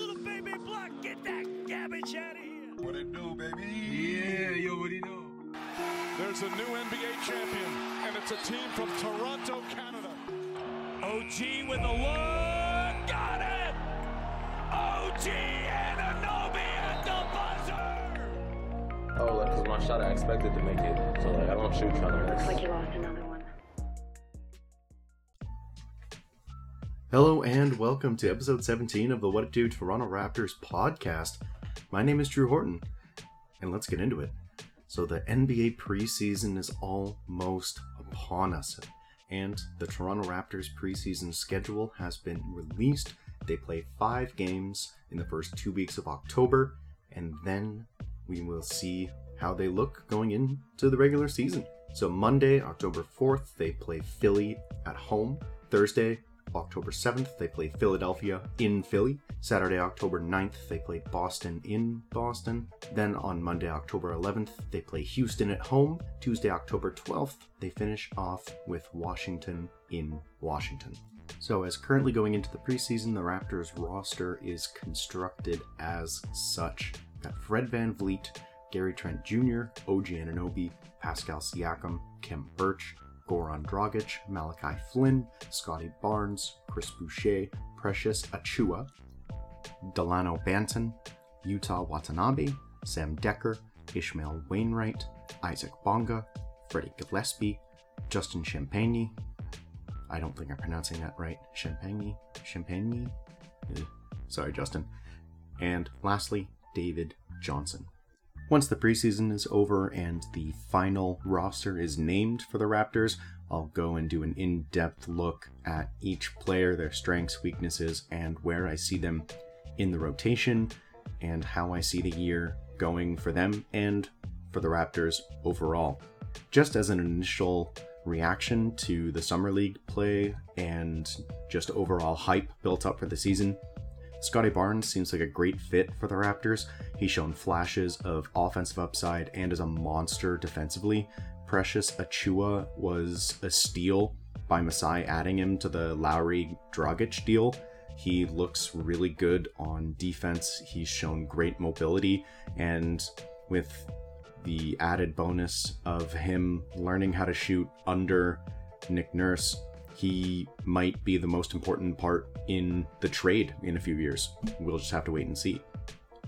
little baby black. Get that garbage out of here. What it do, baby? Yeah, yo, what do you know? There's a new NBA champion, and it's a team from Toronto, Canada. OG with the look. Got it. OG Anunoby at the buzzer. Oh, like, cause my shot, I expected to make it, so like I don't shoot trying to miss. Like you lost another Hello and welcome to episode 17 of the What It Do Toronto Raptors podcast. My name is Drew Horton, and let's get into it. So, the NBA preseason is almost upon us, and the Toronto Raptors preseason schedule has been released. They play five games in the first two weeks of October, and then we will see how they look going into the regular season. So, Monday, October 4th, they play Philly at home. Thursday, October 7th, they play Philadelphia in Philly. Saturday, October 9th, they play Boston in Boston. Then on Monday, October 11th, they play Houston at home. Tuesday, October 12th, they finish off with Washington in Washington. So, as currently going into the preseason, the Raptors roster is constructed as such. Got Fred VanVleet, Gary Trent Jr., OG Anunoby, Pascal Siakam, Khem Birch, Goran Dragic, Malachi Flynn, Scotty Barnes, Chris Boucher, Precious Achiuwa, Delano Banton, Yuta Watanabe, Sam Dekker, Ishmail Wainright, Isaac Bonga, Freddie Gillespie, Justin Champagne. I don't think I'm pronouncing that right. Champagne? Ugh. Sorry, Justin. And lastly, David Johnson. Once the preseason is over and the final roster is named for the Raptors, I'll go and do an in depth look at each player, their strengths, weaknesses, and where I see them in the rotation, and how I see the year going for them and for the Raptors overall. Just as an initial reaction to the Summer League play and just overall hype built up for the season, Scotty Barnes seems like a great fit for the Raptors. He's shown flashes of offensive upside and is a monster defensively. Precious Achiuwa was a steal by Masai adding him to the Lowry Dragic deal. He looks really good on defense. He's shown great mobility, and with the added bonus of him learning how to shoot under Nick Nurse, he might be the most important part in the trade in a few years. We'll just have to wait and see.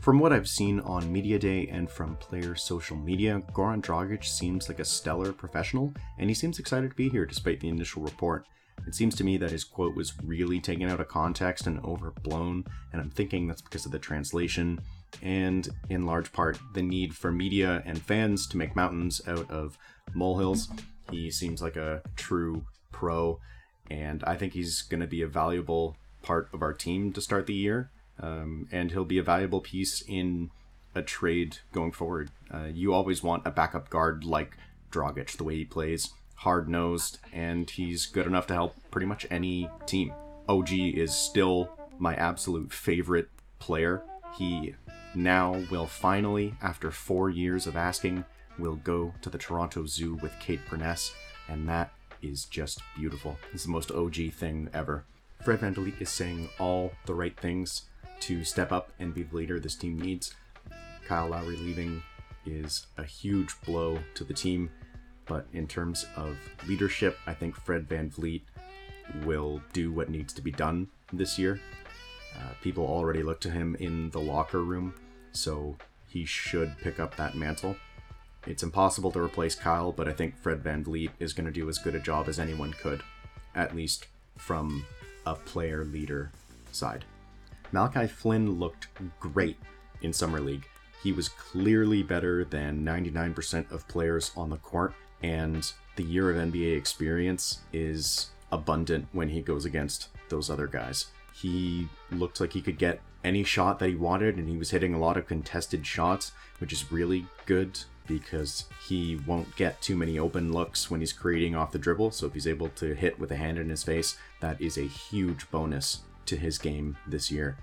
From what I've seen on Media Day and from player social media, Goran Dragic seems like a stellar professional, and he seems excited to be here despite the initial report. It seems to me that his quote was really taken out of context and overblown, and I'm thinking that's because of the translation, and in large part, the need for media and fans to make mountains out of molehills. He seems like a true pro, and I think he's going to be a valuable part of our team to start the year. Um, and he'll be a valuable piece in a trade going forward. Uh, you always want a backup guard like Dragic, the way he plays, hard nosed, and he's good enough to help pretty much any team. OG is still my absolute favorite player. He now will finally, after four years of asking, will go to the Toronto Zoo with Kate Burness, and that is just beautiful. It's the most OG thing ever. Fred VanVleet is saying all the right things to step up and be the leader this team needs. Kyle Lowry leaving is a huge blow to the team, but in terms of leadership, I think Fred VanVleet will do what needs to be done this year. Uh, people already look to him in the locker room, so he should pick up that mantle. It's impossible to replace Kyle, but I think Fred VanVleet is going to do as good a job as anyone could, at least from a player leader side. Malachi Flynn looked great in Summer League. He was clearly better than 99% of players on the court, and the year of NBA experience is abundant when he goes against those other guys. He looked like he could get any shot that he wanted, and he was hitting a lot of contested shots, which is really good because he won't get too many open looks when he's creating off the dribble. So if he's able to hit with a hand in his face, that is a huge bonus to his game this year.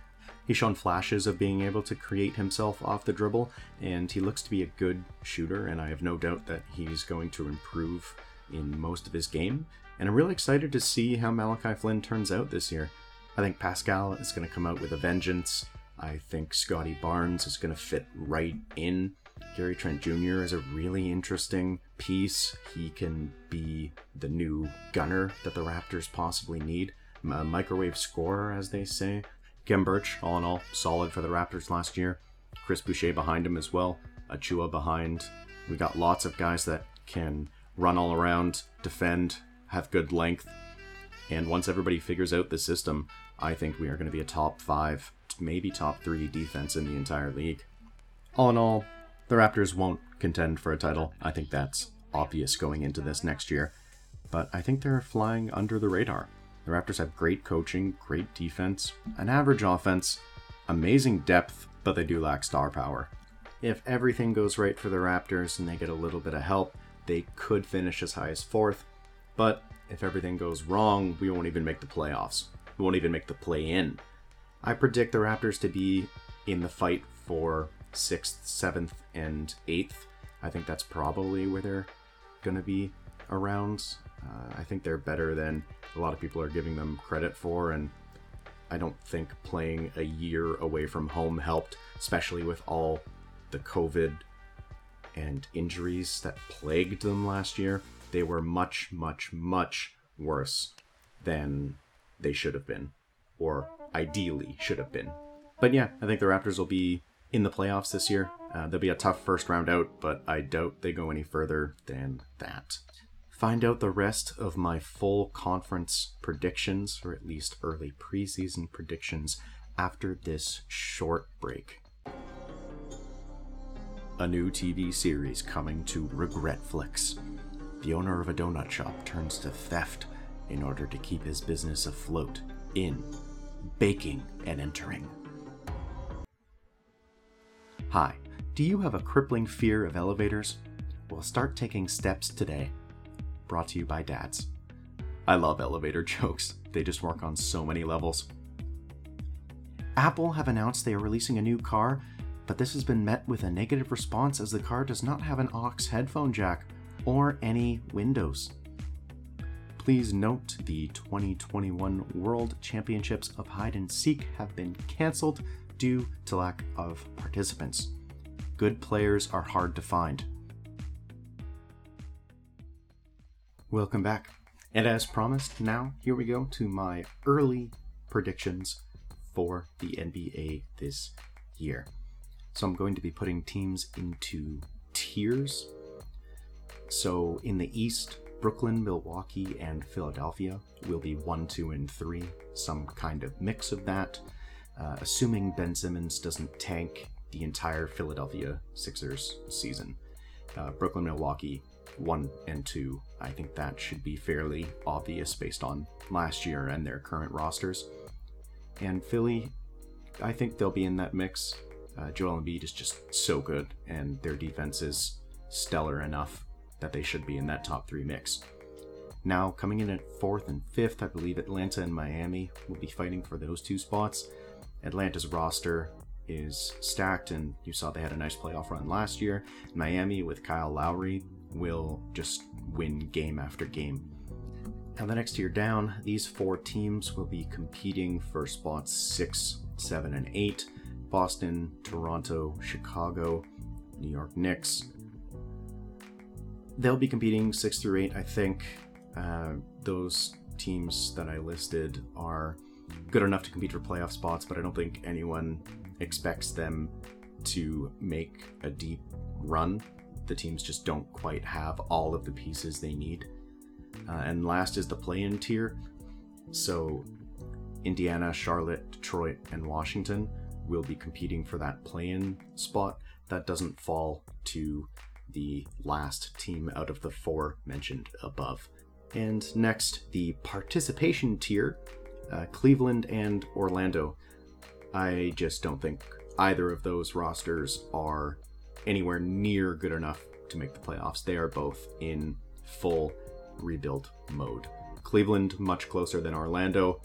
He's shown flashes of being able to create himself off the dribble, and he looks to be a good shooter, and I have no doubt that he's going to improve in most of his game. And I'm really excited to see how Malachi Flynn turns out this year. I think Pascal is going to come out with a vengeance. I think Scotty Barnes is going to fit right in. Gary Trent Jr. is a really interesting piece. He can be the new gunner that the Raptors possibly need. A uh, microwave scorer, as they say. Khem Birch, all in all, solid for the Raptors last year. Chris Boucher behind him as well. Achiuwa behind. We got lots of guys that can run all around, defend, have good length. And once everybody figures out the system, I think we are going to be a top five, maybe top three defense in the entire league. All in all, the Raptors won't contend for a title. I think that's obvious going into this next year. But I think they're flying under the radar. The Raptors have great coaching, great defense, an average offense, amazing depth, but they do lack star power. If everything goes right for the Raptors and they get a little bit of help, they could finish as high as fourth. But if everything goes wrong, we won't even make the playoffs. Won't even make the play in. I predict the Raptors to be in the fight for sixth, seventh, and eighth. I think that's probably where they're going to be around. Uh, I think they're better than a lot of people are giving them credit for, and I don't think playing a year away from home helped, especially with all the COVID and injuries that plagued them last year. They were much, much, much worse than they should have been, or ideally should have been. But yeah, I think the Raptors will be in the playoffs this year. Uh, they'll be a tough first round out, but I doubt they go any further than that. Find out the rest of my full conference predictions, or at least early preseason predictions, after this short break. A new TV series coming to Regretflix. The owner of a donut shop turns to theft in order to keep his business afloat in baking and entering. Hi, do you have a crippling fear of elevators? Well, start taking steps today. Brought to you by Dads. I love elevator jokes, they just work on so many levels. Apple have announced they are releasing a new car, but this has been met with a negative response as the car does not have an aux headphone jack or any windows. Please note the 2021 World Championships of Hide and Seek have been cancelled due to lack of participants. Good players are hard to find. Welcome back. And as promised, now here we go to my early predictions for the NBA this year. So I'm going to be putting teams into tiers. So in the East, Brooklyn, Milwaukee, and Philadelphia will be 1, 2, and 3, some kind of mix of that uh, assuming Ben Simmons doesn't tank the entire Philadelphia Sixers season. Uh, Brooklyn, Milwaukee, one and two. I think that should be fairly obvious based on last year and their current rosters. And Philly, I think they'll be in that mix. Uh, Joel Embiid is just so good, and their defense is stellar enough that they should be in that top three mix. Now, coming in at fourth and fifth, I believe Atlanta and Miami will be fighting for those two spots. Atlanta's roster is stacked, and you saw they had a nice playoff run last year. Miami, with Kyle Lowry, will just win game after game. Now, the next tier down, these four teams will be competing for spots six, seven, and eight Boston, Toronto, Chicago, New York Knicks. They'll be competing six through eight, I think. Uh, those teams that I listed are good enough to compete for playoff spots, but I don't think anyone expects them to make a deep run. The teams just don't quite have all of the pieces they need. Uh, and last is the play in tier. So Indiana, Charlotte, Detroit, and Washington will be competing for that play in spot. That doesn't fall to the last team out of the four mentioned above. And next, the participation tier uh, Cleveland and Orlando. I just don't think either of those rosters are anywhere near good enough to make the playoffs. They are both in full rebuild mode. Cleveland much closer than Orlando,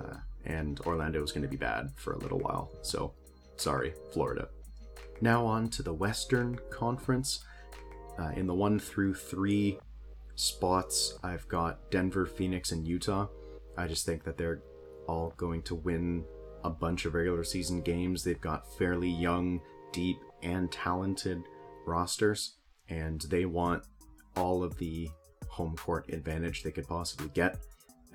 uh, and Orlando is going to be bad for a little while. So, sorry, Florida. Now on to the Western Conference. Uh, in the one through three spots, I've got Denver, Phoenix, and Utah. I just think that they're all going to win a bunch of regular season games. They've got fairly young, deep, and talented rosters, and they want all of the home court advantage they could possibly get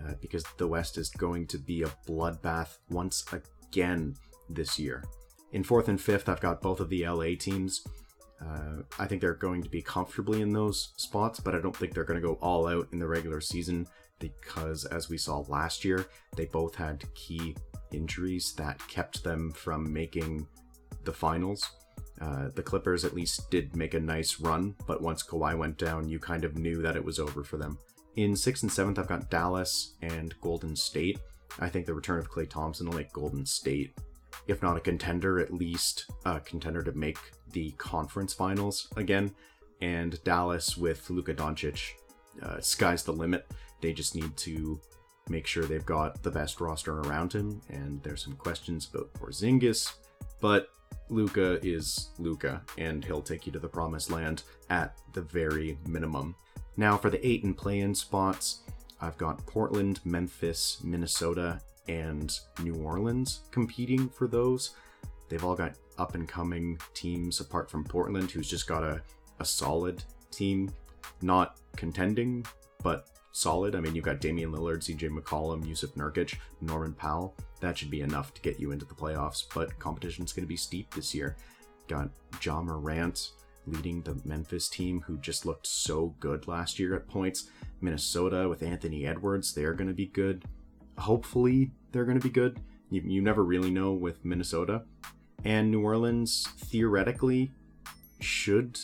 uh, because the West is going to be a bloodbath once again this year. In fourth and fifth, I've got both of the LA teams. Uh, I think they're going to be comfortably in those spots, but I don't think they're going to go all out in the regular season because, as we saw last year, they both had key injuries that kept them from making the finals. Uh, the Clippers at least did make a nice run, but once Kawhi went down, you kind of knew that it was over for them. In sixth and seventh, I've got Dallas and Golden State. I think the return of Klay Thompson will make Golden State, if not a contender, at least a contender to make the conference finals again. And Dallas with Luka Doncic, uh, sky's the limit. They just need to make sure they've got the best roster around him. And there's some questions about Porzingis, but Luka is Luka, and he'll take you to the promised land at the very minimum. Now, for the eight and play in spots, I've got Portland, Memphis, Minnesota, and New Orleans competing for those. They've all got up and coming teams apart from Portland, who's just got a, a solid team, not contending, but solid. I mean, you've got Damian Lillard, CJ McCollum, Jusuf Nurkic, Norman Powell. That should be enough to get you into the playoffs, but competition's going to be steep this year. Got Ja Morant leading the Memphis team, who just looked so good last year at points. Minnesota with Anthony Edwards, they're going to be good. Hopefully, they're going to be good. You, you never really know with Minnesota. And New Orleans, theoretically, should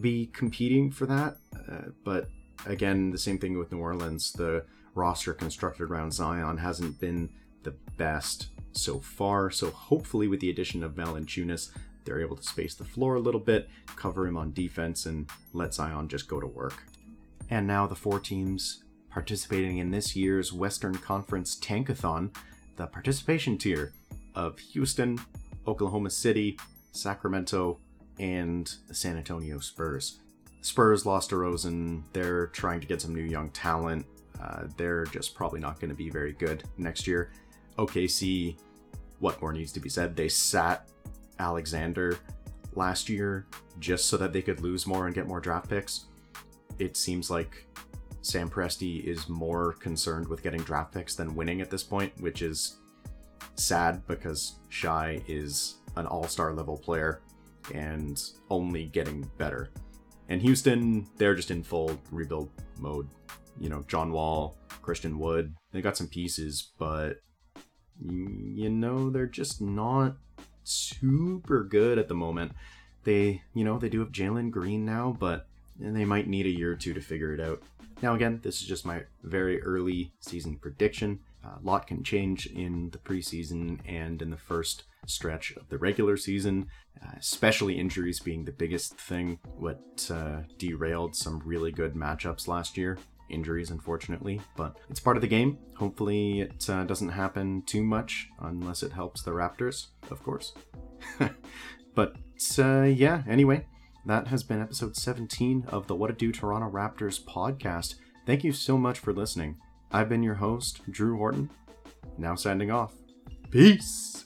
be competing for that, uh, but again, the same thing with New Orleans. The roster constructed around Zion hasn't been the best so far. So hopefully, with the addition of Valanciunas, they're able to space the floor a little bit, cover him on defense, and let Zion just go to work. And now the four teams participating in this year's Western Conference Tankathon, the participation tier of Houston, Oklahoma City, Sacramento, and the San Antonio Spurs. Spurs lost DeRozan. They're trying to get some new young talent. Uh, they're just probably not going to be very good next year. OKC, what more needs to be said? They sat Alexander last year just so that they could lose more and get more draft picks. It seems like Sam Presti is more concerned with getting draft picks than winning at this point, which is sad because Shai is an all star level player and only getting better. And Houston, they're just in full rebuild mode. You know, John Wall, Christian Wood, they got some pieces, but you know, they're just not super good at the moment. They, you know, they do have Jalen Green now, but they might need a year or two to figure it out. Now, again, this is just my very early season prediction. A lot can change in the preseason and in the first stretch of the regular season, uh, especially injuries being the biggest thing, what uh, derailed some really good matchups last year. Injuries, unfortunately, but it's part of the game. Hopefully, it uh, doesn't happen too much unless it helps the Raptors, of course. but uh, yeah, anyway, that has been episode 17 of the What to Do Toronto Raptors podcast. Thank you so much for listening. I've been your host, Drew Horton, now signing off. Peace!